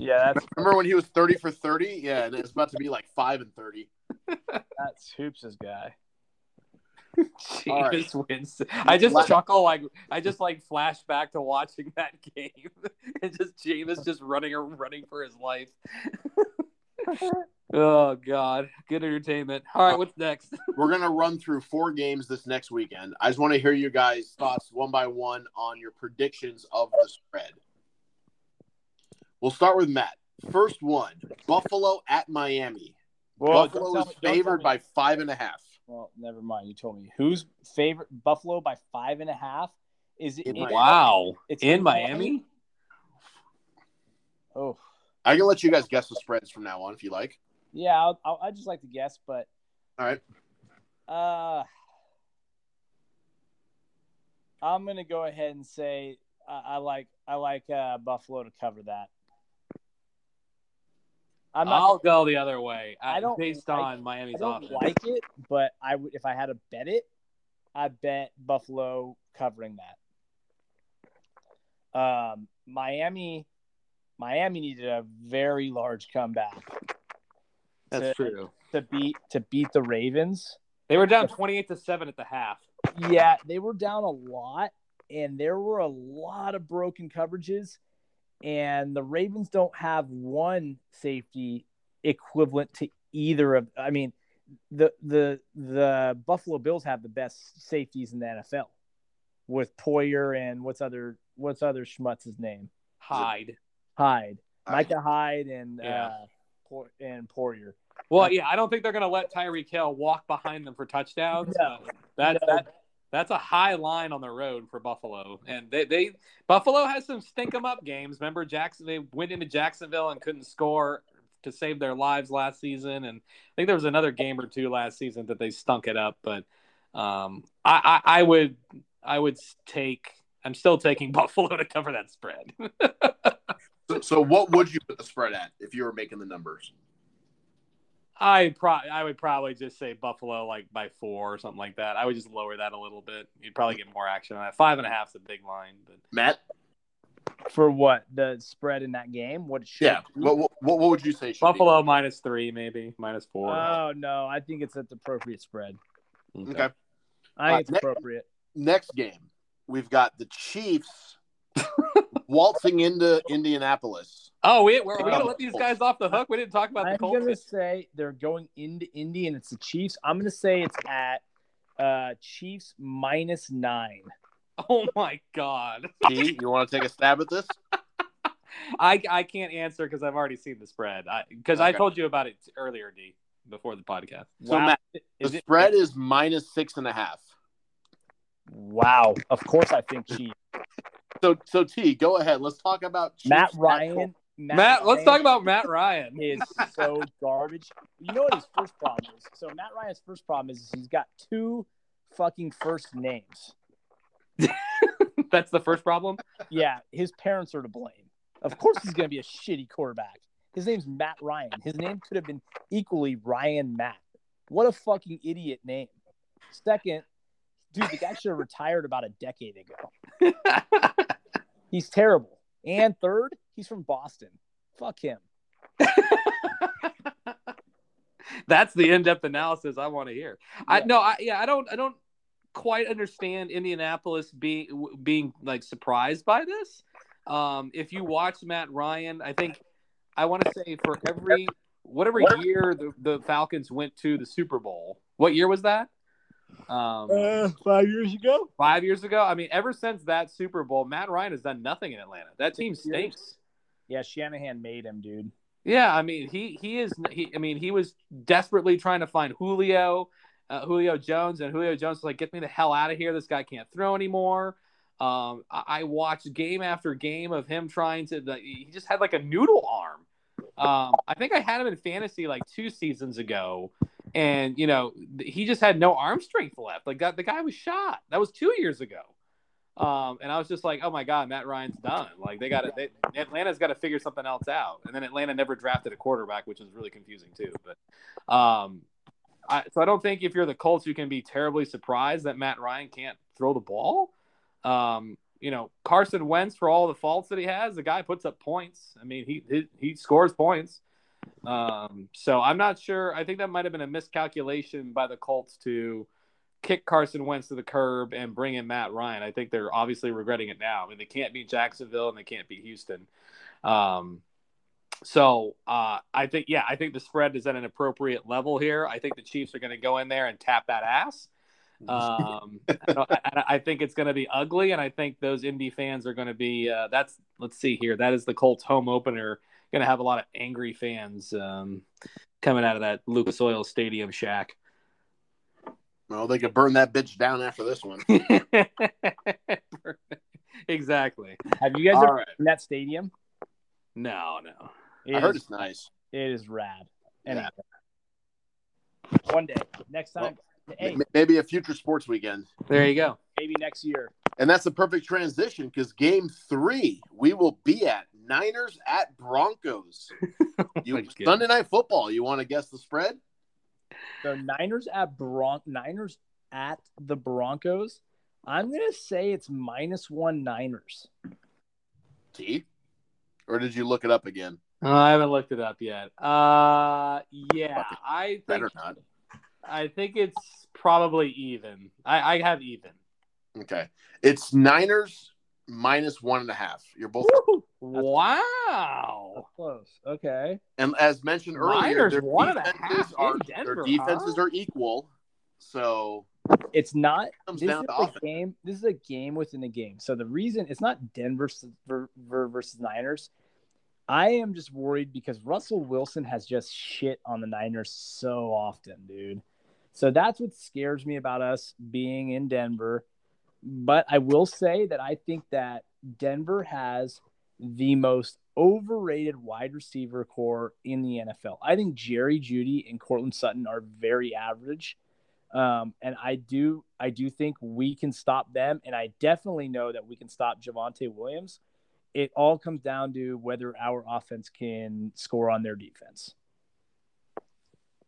yeah, that's remember when he was 30 for 30? Yeah, and it's about to be like 5 and 30. that's Hoops' guy. All right. Jameis wins. I just Last- chuckle like I just like flash back to watching that game and just Jameis just running or running for his life. oh god, good entertainment. All right, uh, what's next? We're going to run through four games this next weekend. I just want to hear you guys' thoughts one by one on your predictions of the spread. We'll start with Matt. First one Buffalo at Miami. Well, Buffalo is me- favored me. by five and a half. Well, never mind. You told me who's favorite Buffalo by five and a half. Is it In in- Wow, It's in in Miami. Oh, I can let you guys guess the spreads from now on if you like. yeah. I'll, I'll, I just like to guess, but All right. uh, I'm gonna go ahead and say I, I like I like uh, Buffalo to cover that. I'm not. I'll go the other way. I don't based like- on Miami's offense. I don't offense. like it, but I would if I had to bet it, I'd bet Buffalo covering that. Um, Miami, Miami needed a very large comeback That's to- true. to beat to beat the Ravens. They were down 28 to 7 at the half. Yeah, they were down a lot, and there were a lot of broken coverages. And the Ravens don't have one safety equivalent to either of. I mean, the the the Buffalo Bills have the best safeties in the NFL, with Poyer and what's other what's other schmutz's name Hyde. Hyde, Micah Hyde, and Yeah. uh, and Poyer. Well, yeah, I don't think they're going to let Tyreek Hill walk behind them for touchdowns. No. That, No. that that's a high line on the road for Buffalo, and they, they Buffalo has some stink 'em up games. Remember Jackson? They went into Jacksonville and couldn't score to save their lives last season, and I think there was another game or two last season that they stunk it up. But um, I, I, I would I would take. I'm still taking Buffalo to cover that spread. So, so what would you put the spread at if you were making the numbers? I pro I would probably just say Buffalo like by four or something like that. I would just lower that a little bit. You'd probably get more action on that. Five and a half is a big line, but Matt? For what the spread in that game? What should Yeah. What, what, what would you say? should be? Buffalo minus three, maybe minus four. Oh no, I think it's at the appropriate spread. Okay. I Uh, think it's ne- appropriate. Next game, we've got the Chiefs waltzing into Indianapolis. Oh, wait, we're, are we gonna let these guys off the hook? We didn't talk about the Colts. I'm gonna say they're going into Indy and it's the Chiefs. I'm gonna say it's at uh Chiefs minus nine. Oh my god, T, you want to take a stab at this? I I can't answer because I've already seen the spread. Because I, Okay. told you about it earlier, D, before the podcast. So, wow. Matt, is the it spread is minus six and a half. wow. Of course I think Chiefs. So, so T, go ahead. Let's talk about Chiefs Matt Ryan. Matt, Matt, let's talk about Matt Ryan. is so garbage. You know what his first problem is? So Matt Ryan's first problem is he's got two fucking first names. That's the first problem. Yeah, his parents are to blame. Of course, he's going to be a shitty quarterback. His name's Matt Ryan. His name could have been equally Ryan Matt. What a fucking idiot name. Second, dude, the guy should have retired about a decade ago. He's terrible. And third, he's from Boston. Fuck him. That's the in-depth analysis I want to hear. I Yeah. no, I yeah, I don't I don't quite understand Indianapolis being being like surprised by this. Um, if you watch Matt Ryan, I think I want to say for every whatever year the, the Falcons went to the Super Bowl. What year was that? Um, five years ago? five years ago. I mean, ever since that Super Bowl, Matt Ryan has done nothing in Atlanta. That team Six years? stinks. Yeah, Shanahan made him, dude. Yeah, I mean he he is he I mean he was desperately trying to find Julio, uh, Julio Jones, and Julio Jones was like, "Get me the hell out of here! This guy can't throw anymore." Um, I, I watched game after game of him trying to. The, he just had like a noodle arm. Um, I think I had him in fantasy like two seasons ago, and you know he just had no arm strength left. Like that, the guy was shot. That was two years ago. Um, and I was just like, oh my god, Matt Ryan's done. Like they got to, Atlanta's got to figure something else out. And then Atlanta never drafted a quarterback, which is really confusing too. But, um, I, so I don't think if you're the Colts, you can be terribly surprised that Matt Ryan can't throw the ball. Um, you know, Carson Wentz, for all the faults that he has, the guy puts up points. I mean, he he, he scores points. Um, so I'm not sure. I think that might have been a miscalculation by the Colts to kick Carson Wentz to the curb and bring in Matt Ryan. I think they're obviously regretting it now. I mean, they can't beat Jacksonville and they can't beat Houston. Um, so uh, I think, yeah, I think the spread is at an appropriate level here. I think the Chiefs are going to go in there and tap that ass. Um, I, I, I think it's going to be ugly, and I think those Indy fans are going to be. Uh, that's let's see here. That is the Colts home opener. Going to have a lot of angry fans um, coming out of that Lucas Oil Stadium shack. Well, they could burn that bitch down after this one. exactly. Have you guys All ever right. been in that stadium? No, no. It I heard is- it's nice. it is rad. Anyway. Yeah. One day, next time, hey, Maybe a future sports weekend. There you go. maybe next year. And that's the perfect transition because game three, we will be at Niners at Broncos. You, my. Sunday night football. You want to guess the spread? The Niners at Bron Niners at the Broncos. I'm gonna say it's minus one Niners. T. or did you look it up again? Oh, I haven't looked it up yet. Uh, yeah, Fuck. I think Better not. I think it's probably even. I, I have even. Okay, it's Niners minus one and a half. You're both, Wow. That's Close. Okay. and as mentioned earlier, Niners their one and a defenses half are Denver, their defenses huh? are equal. So It's not. comes This is to a offense. game. This is a game within a game. So the reason it's not Denver versus, ver- ver- versus Niners. I am just worried because Russell Wilson has just shit on the Niners so often, dude. So that's what scares me about us being in Denver. But I will say that I think that Denver has the most overrated wide receiver core in the NFL. I think Jerry Jeudy and Courtland Sutton are very average. Um, and I do I do think we can stop them, and I definitely know that we can stop Javonte Williams. It all comes down to whether our offense can score on their defense.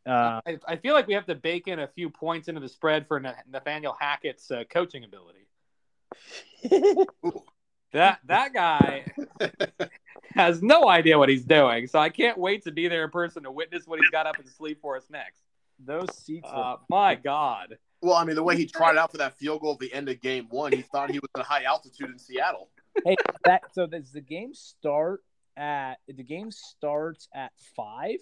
Uh, I, I feel like we have to bake in a few points into the spread for Nathaniel Hackett's uh, coaching ability. Ooh. That that guy has no idea what he's doing, so I can't wait to be there in person to witness what he's got up his sleeve for us next. those seats. Uh, my God. Well, I mean, the way he tried out for that field goal at the end of game one, he thought he was at high altitude in Seattle. hey, that so does the game start at the game starts at five?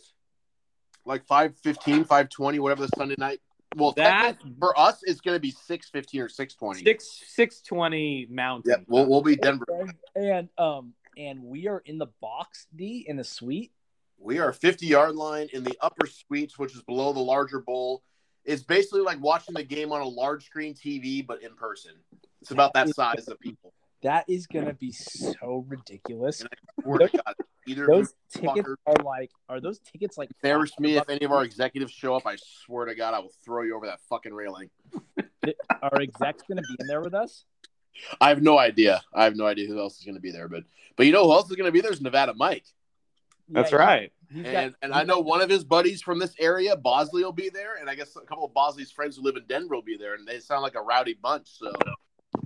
Like 515, 520, whatever the Sunday night. Well, That- for us, it's going to be 615 or 620. Six six twenty mountain. Yeah, we'll, we'll be Denver. Okay. And um and we are in the box D in the suite. We are 50 yard line in the upper suites, which is below the larger bowl. It's basically like watching the game on a large screen TV, but in person. It's about that size of people. That is gonna be so ridiculous. Swear God, either Those tickets fuckers are like are those tickets like embarrass me if any of our executives show up. I swear to God, I will throw you over that fucking railing. Our execs gonna be in there with us? I have no idea. I have no idea who else is going to be there, but but you know who else is going to be there is Nevada Mike, That's Yeah, right. He's got, and and I know one of his buddies from this area, Bosley, will be there, and I guess a couple of Bosley's friends who live in Denver will be there, and they sound like a rowdy bunch. So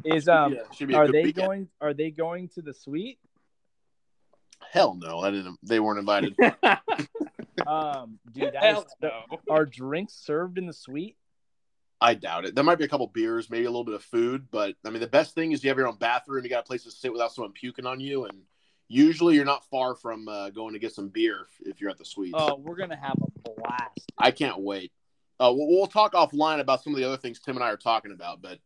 is um yeah, be are they weekend. going are they going to the suite? Hell no, I didn't. They weren't invited. Um dude that Hell is no. are drinks served in the suite? I doubt it. There might be a couple beers, maybe a little bit of food, but I mean, the best thing is you have your own bathroom. You got a place to sit without someone puking on you, and usually you're not far from uh, going to get some beer if, if you're at the suite. Oh, we're gonna have a blast. I can't wait. Uh, we'll, we'll talk offline about some of the other things Tim and I are talking about, but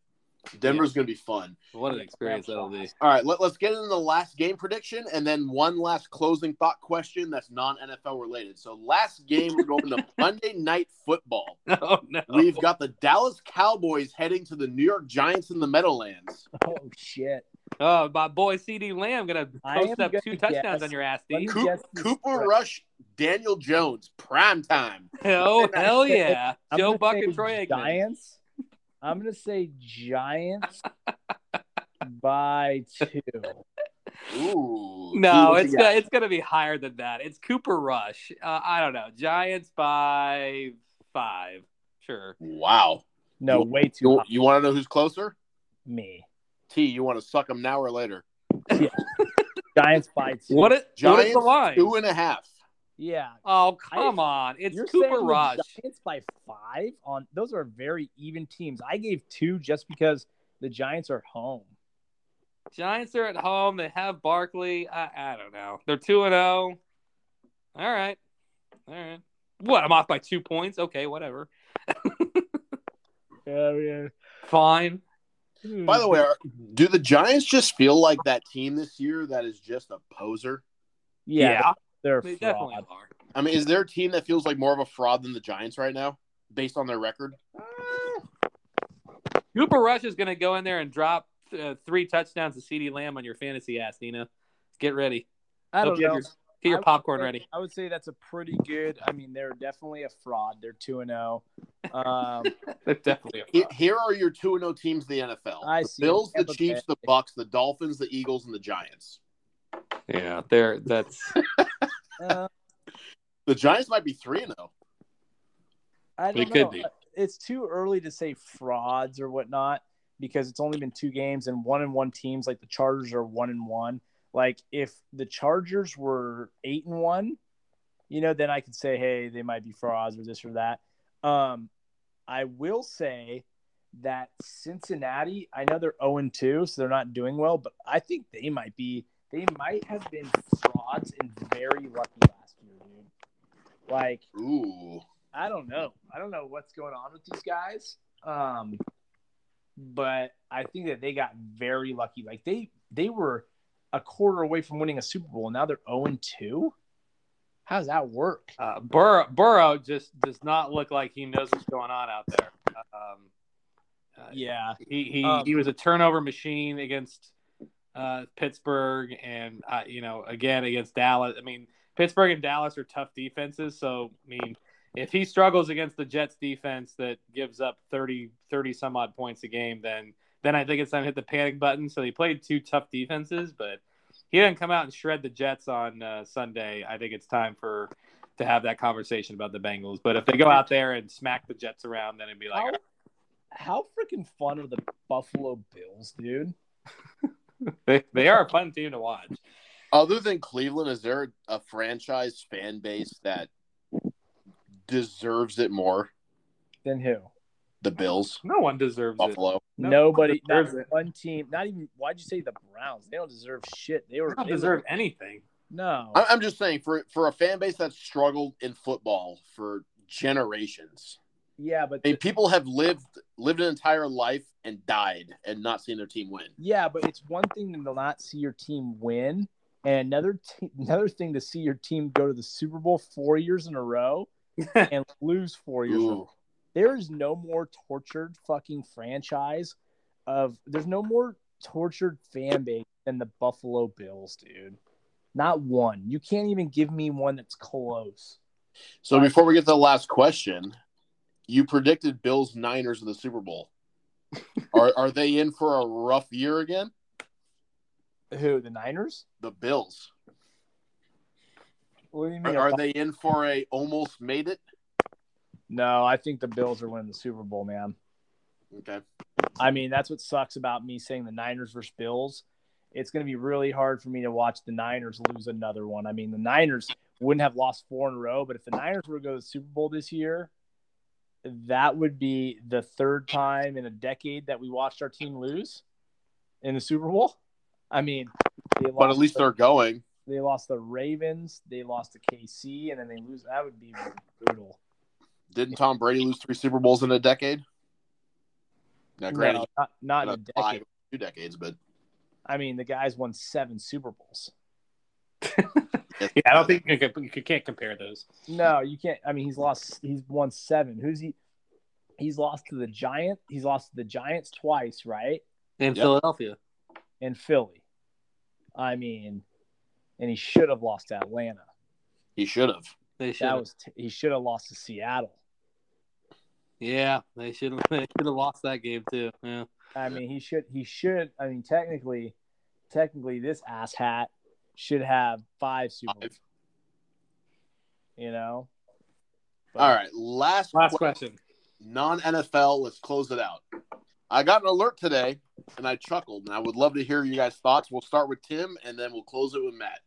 Denver's going to be fun. What an experience that'll be. All right, let, us get into the last game prediction and then one last closing thought question that's non NFL related. So, last game, we're going to Monday Night Football. Oh no. We've got the Dallas Cowboys heading to the New York Giants in the Meadowlands. Oh shit. Oh, my boy CeeDee Lamb gonna I post am up gonna two touchdowns guess- on your ass, let D. me- Coop, Cooper spread. Rush, Daniel Jones, prime time. Oh hell yeah, Joe Buck and Troy Aikman. Giants. I'm gonna say Giants by two. Ooh. No, Who it's gonna, it's gonna be higher than that. It's Cooper Rush. Uh, I don't know. Giants by five. Sure. Wow. No, You- way too You, you want to know who's closer? Me. T, you want to suck them now or later? Yeah. Giants by two. What is, what is Giants, the line? two and a half. Yeah. Oh come on! It's You're Cooper saying the Rush. Giants by five on those are very even teams. I gave two just because the Giants are home. Giants are at home. They have Barkley. I, I don't know. They're two and zero. All right. All right. What? I'm off by two points. Okay, whatever. Yeah, yeah. Fine. By the way, are, do the Giants just feel like that team this year that is just a poser? yeah, they're they fraud. definitely are. I mean, is there a team that feels like more of a fraud than the Giants right now, based on their record? Cooper Rush is going to go in there and drop uh, three touchdowns to CeeDee Lamb on your fantasy ass, Nina. Get ready. I don't you have know. your, get your popcorn say- ready. I would say that's a pretty good. I mean, they're definitely a fraud. They're two and zero. Um, They're definitely a fraud. Here are your two and zero teams in the NFL: I the see. Bills, the Chiefs, the Bucks, the Dolphins, the Eagles, and the Giants. Yeah, they're that's uh, The Giants might be three and oh. zero. I don't They could know. be. It's too early to say frauds or whatnot because it's only been two games and one and one teams like the Chargers are one and one. Like if the Chargers were eight and one, you know, then I could say, hey, they might be frauds or this or that. Um, I will say that Cincinnati, I know they're 0 2, so they're not doing well, but I think they might be, they might have been frauds and very lucky last year, dude. Like, Ooh. I don't know. I don't know what's going on with these guys. Um, but I think that they got very lucky. Like they they were a quarter away from winning a Super Bowl, and now they're 0 2. How does that work? Uh, Burrow, Burrow just does not look like he knows what's going on out there. Um, uh, Yeah. he he, Um, he was a turnover machine against uh, Pittsburgh, and uh, you know again against Dallas. I mean, Pittsburgh and Dallas are tough defenses, so I mean, if he struggles against the Jets defense that gives up 30, 30 some odd points a game, then then I think it's time to hit the panic button. So he played two tough defenses, but he didn't come out and shred the Jets on uh, Sunday. I think it's time for to have that conversation about the Bengals. But if they go out there and smack the Jets around, then it'd be like, How how freaking fun are the Buffalo Bills, dude? they, they are a fun team to watch. Other than Cleveland, is there a franchise fan base that deserves it more? Then who? The Bills, No one deserves it. Buffalo. No Nobody, one not it. one team, not even. Why'd you say the Browns? They don't deserve shit. They were They don't they were- deserve anything. no. I- I'm just saying for for a fan base that's struggled in football for generations. Yeah, but I mean, people have lived lived an entire life and died and not seen their team win. Yeah, but it's one thing to not see your team win, and another t- another thing to see your team go to the Super Bowl four years in a row and lose four years. In a row. Ooh. There is no more tortured fucking franchise of. There's no more tortured fan base than the Buffalo Bills, dude. Not one. You can't even give me one that's close. So before we get to the last question, you predicted Bills Niners in the Super Bowl. are are they in for a rough year again? Who the Niners? The Bills. What do you mean? Are, are they in for a almost made it? No, I think the Bills are winning the Super Bowl, man. Okay. I mean, that's what sucks about me saying the Niners versus Bills. It's going to be really hard for me to watch the Niners lose another one. I mean, the Niners wouldn't have lost four in a row, but if the Niners were to go to the Super Bowl this year, that would be the third time in a decade that we watched our team lose in the Super Bowl. I mean, they But at least the- they're going. they lost the Ravens, they lost to KC, and then they lose. That would be brutal. Didn't Tom Brady lose three Super Bowls in a decade? Now, granted, No, not, not in a not five, decade. two decades, but I mean, the guys won seven Super Bowls. Yeah, I don't think you, can, you can't compare those. No, you can't. I mean, he's lost. He's won seven. Who's he? He's lost to the Giant. He's lost to the Giants twice, right? In Yep. Philadelphia. And Philly. I mean, and he should have lost to Atlanta. he should have. They should. That was t- he should have lost to Seattle. yeah, they should have. They should have lost that game too. Yeah. I mean, he should. He should. I mean, technically, technically, this ass hat should have five Super Bowls. Five. You know. But- All right, last, Last que- question. non NFL. Let's close it out. I got an alert today, and I chuckled, and I would love to hear you guys' thoughts. We'll start with Tim, and then we'll close it with Matt.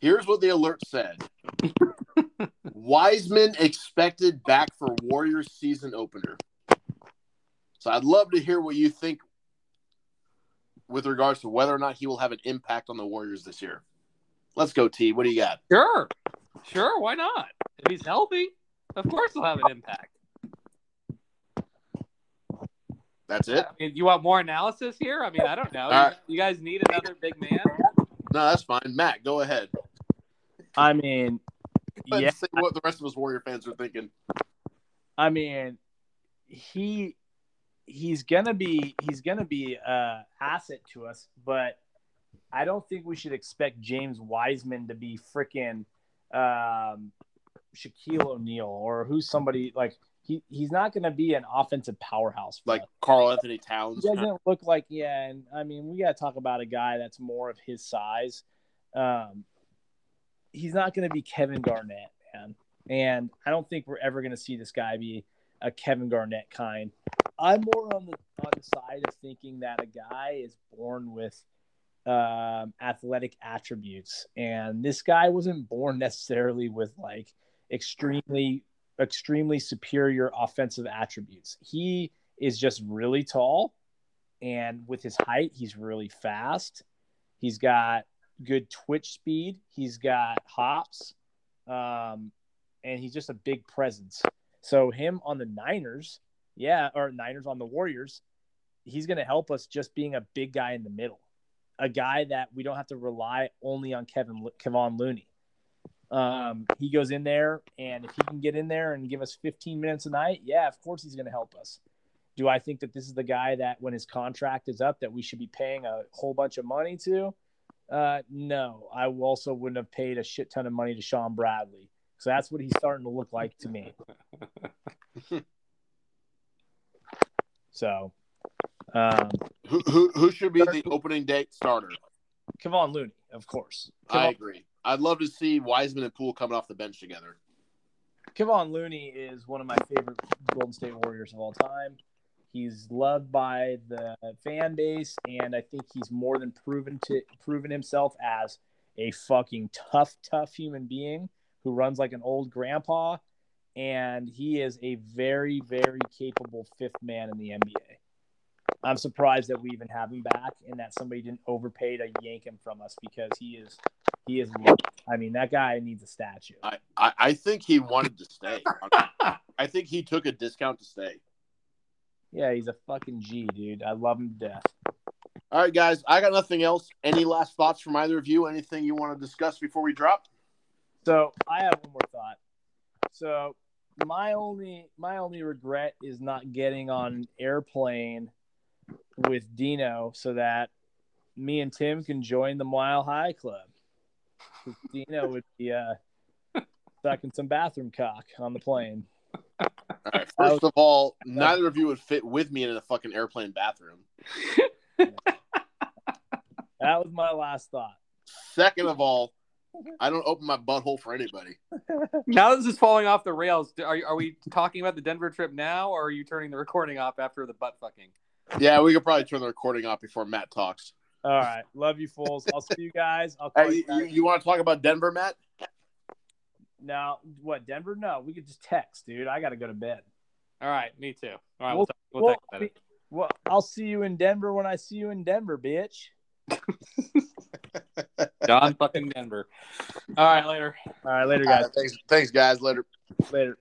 Here's what the alert said: Wiseman expected back for Warriors season opener. So I'd love to hear what you think with regards to whether or not he will have an impact on the Warriors this year. Let's go, T. What do you got? Sure. Sure. Why not? If he's healthy, of course he'll have an impact. That's it. I mean, you want more analysis here? I mean, I don't know. All right. You, you guys need another big man? No, that's fine. Matt, go ahead. I mean, yeah. and say what the rest of us Warrior fans are thinking. I mean, he he's gonna be he's gonna be a asset to us, but I don't think we should expect James Wiseman to be freaking um, Shaquille O'Neal or who's somebody like he he's not gonna be an offensive powerhouse. Like us. Karl Anthony Towns. he doesn't look like yeah, and I mean we got to talk about a guy that's more of his size. Um, he's not going to be Kevin Garnett, man, and I don't think we're ever going to see this guy be a Kevin Garnett kind. I'm more on the on the side of thinking that a guy is born with um, athletic attributes, and this guy wasn't born necessarily with like extremely extremely superior offensive attributes. He is just really tall, and with his height, he's really fast. He's got good twitch speed. He's got hops, um, and he's just a big presence. So him on the Niners, yeah, or Niners on the Warriors, he's going to help us just being a big guy in the middle, a guy that we don't have to rely only on Kevin Kevon Looney. Um, he goes in there, and if he can get in there and give us 15 minutes a night, yeah, of course he's going to help us. Do I think that this is the guy that when his contract is up that we should be paying a whole bunch of money to? Uh, no, I also wouldn't have paid a shit ton of money to Shawn Bradley. So that's what he's starting to look like to me. so, um, Who, who who should be the opening date starter? Kevon Looney, of course. I agree. I'd love to see Wiseman and Poole coming off the bench together. Kevon Looney is one of my favorite Golden State Warriors of all time. He's loved by the fan base, and I think he's more than proven to proven himself as a fucking tough, tough human being who runs like an old grandpa. And he is a very, very capable fifth man in the NBA. I'm surprised that we even have him back and that somebody didn't overpay to yank him from us because he is he is I mean that guy needs a statue. I, I, I think he wanted to stay. I think he took a discount to stay. Yeah, he's a fucking G, dude. I love him to death. All right, guys. I got nothing else. Any last thoughts from either of you? Anything you want to discuss before we drop? So I have one more thought. So my only my only regret is not getting on an airplane with Dino so that me and Tim can join the Mile High Club. Dino would be uh sucking some bathroom cock on the plane. All right. First of all, neither of you would fit with me in a fucking airplane bathroom. That was my last thought. Second of all, I don't open my butthole for anybody. Now this is falling off the rails. Are, are we talking about the Denver trip now, or are you turning the recording off after the butt fucking? Yeah, we could probably turn the recording off before Matt talks. All right, love you fools. I'll see you guys. I'll call Hey, you you, guys. you, you want to talk about Denver, Matt? Now, what Denver? No, we could just text, dude. I got to go to bed. All right, me too. All right, We'll- we'll, talk, we'll, Well, talk about it. well, I'll see you in Denver when I see you in Denver, bitch. John fucking Denver. All right, later. All right, later, guys. thanks, thanks, guys. Later. Later.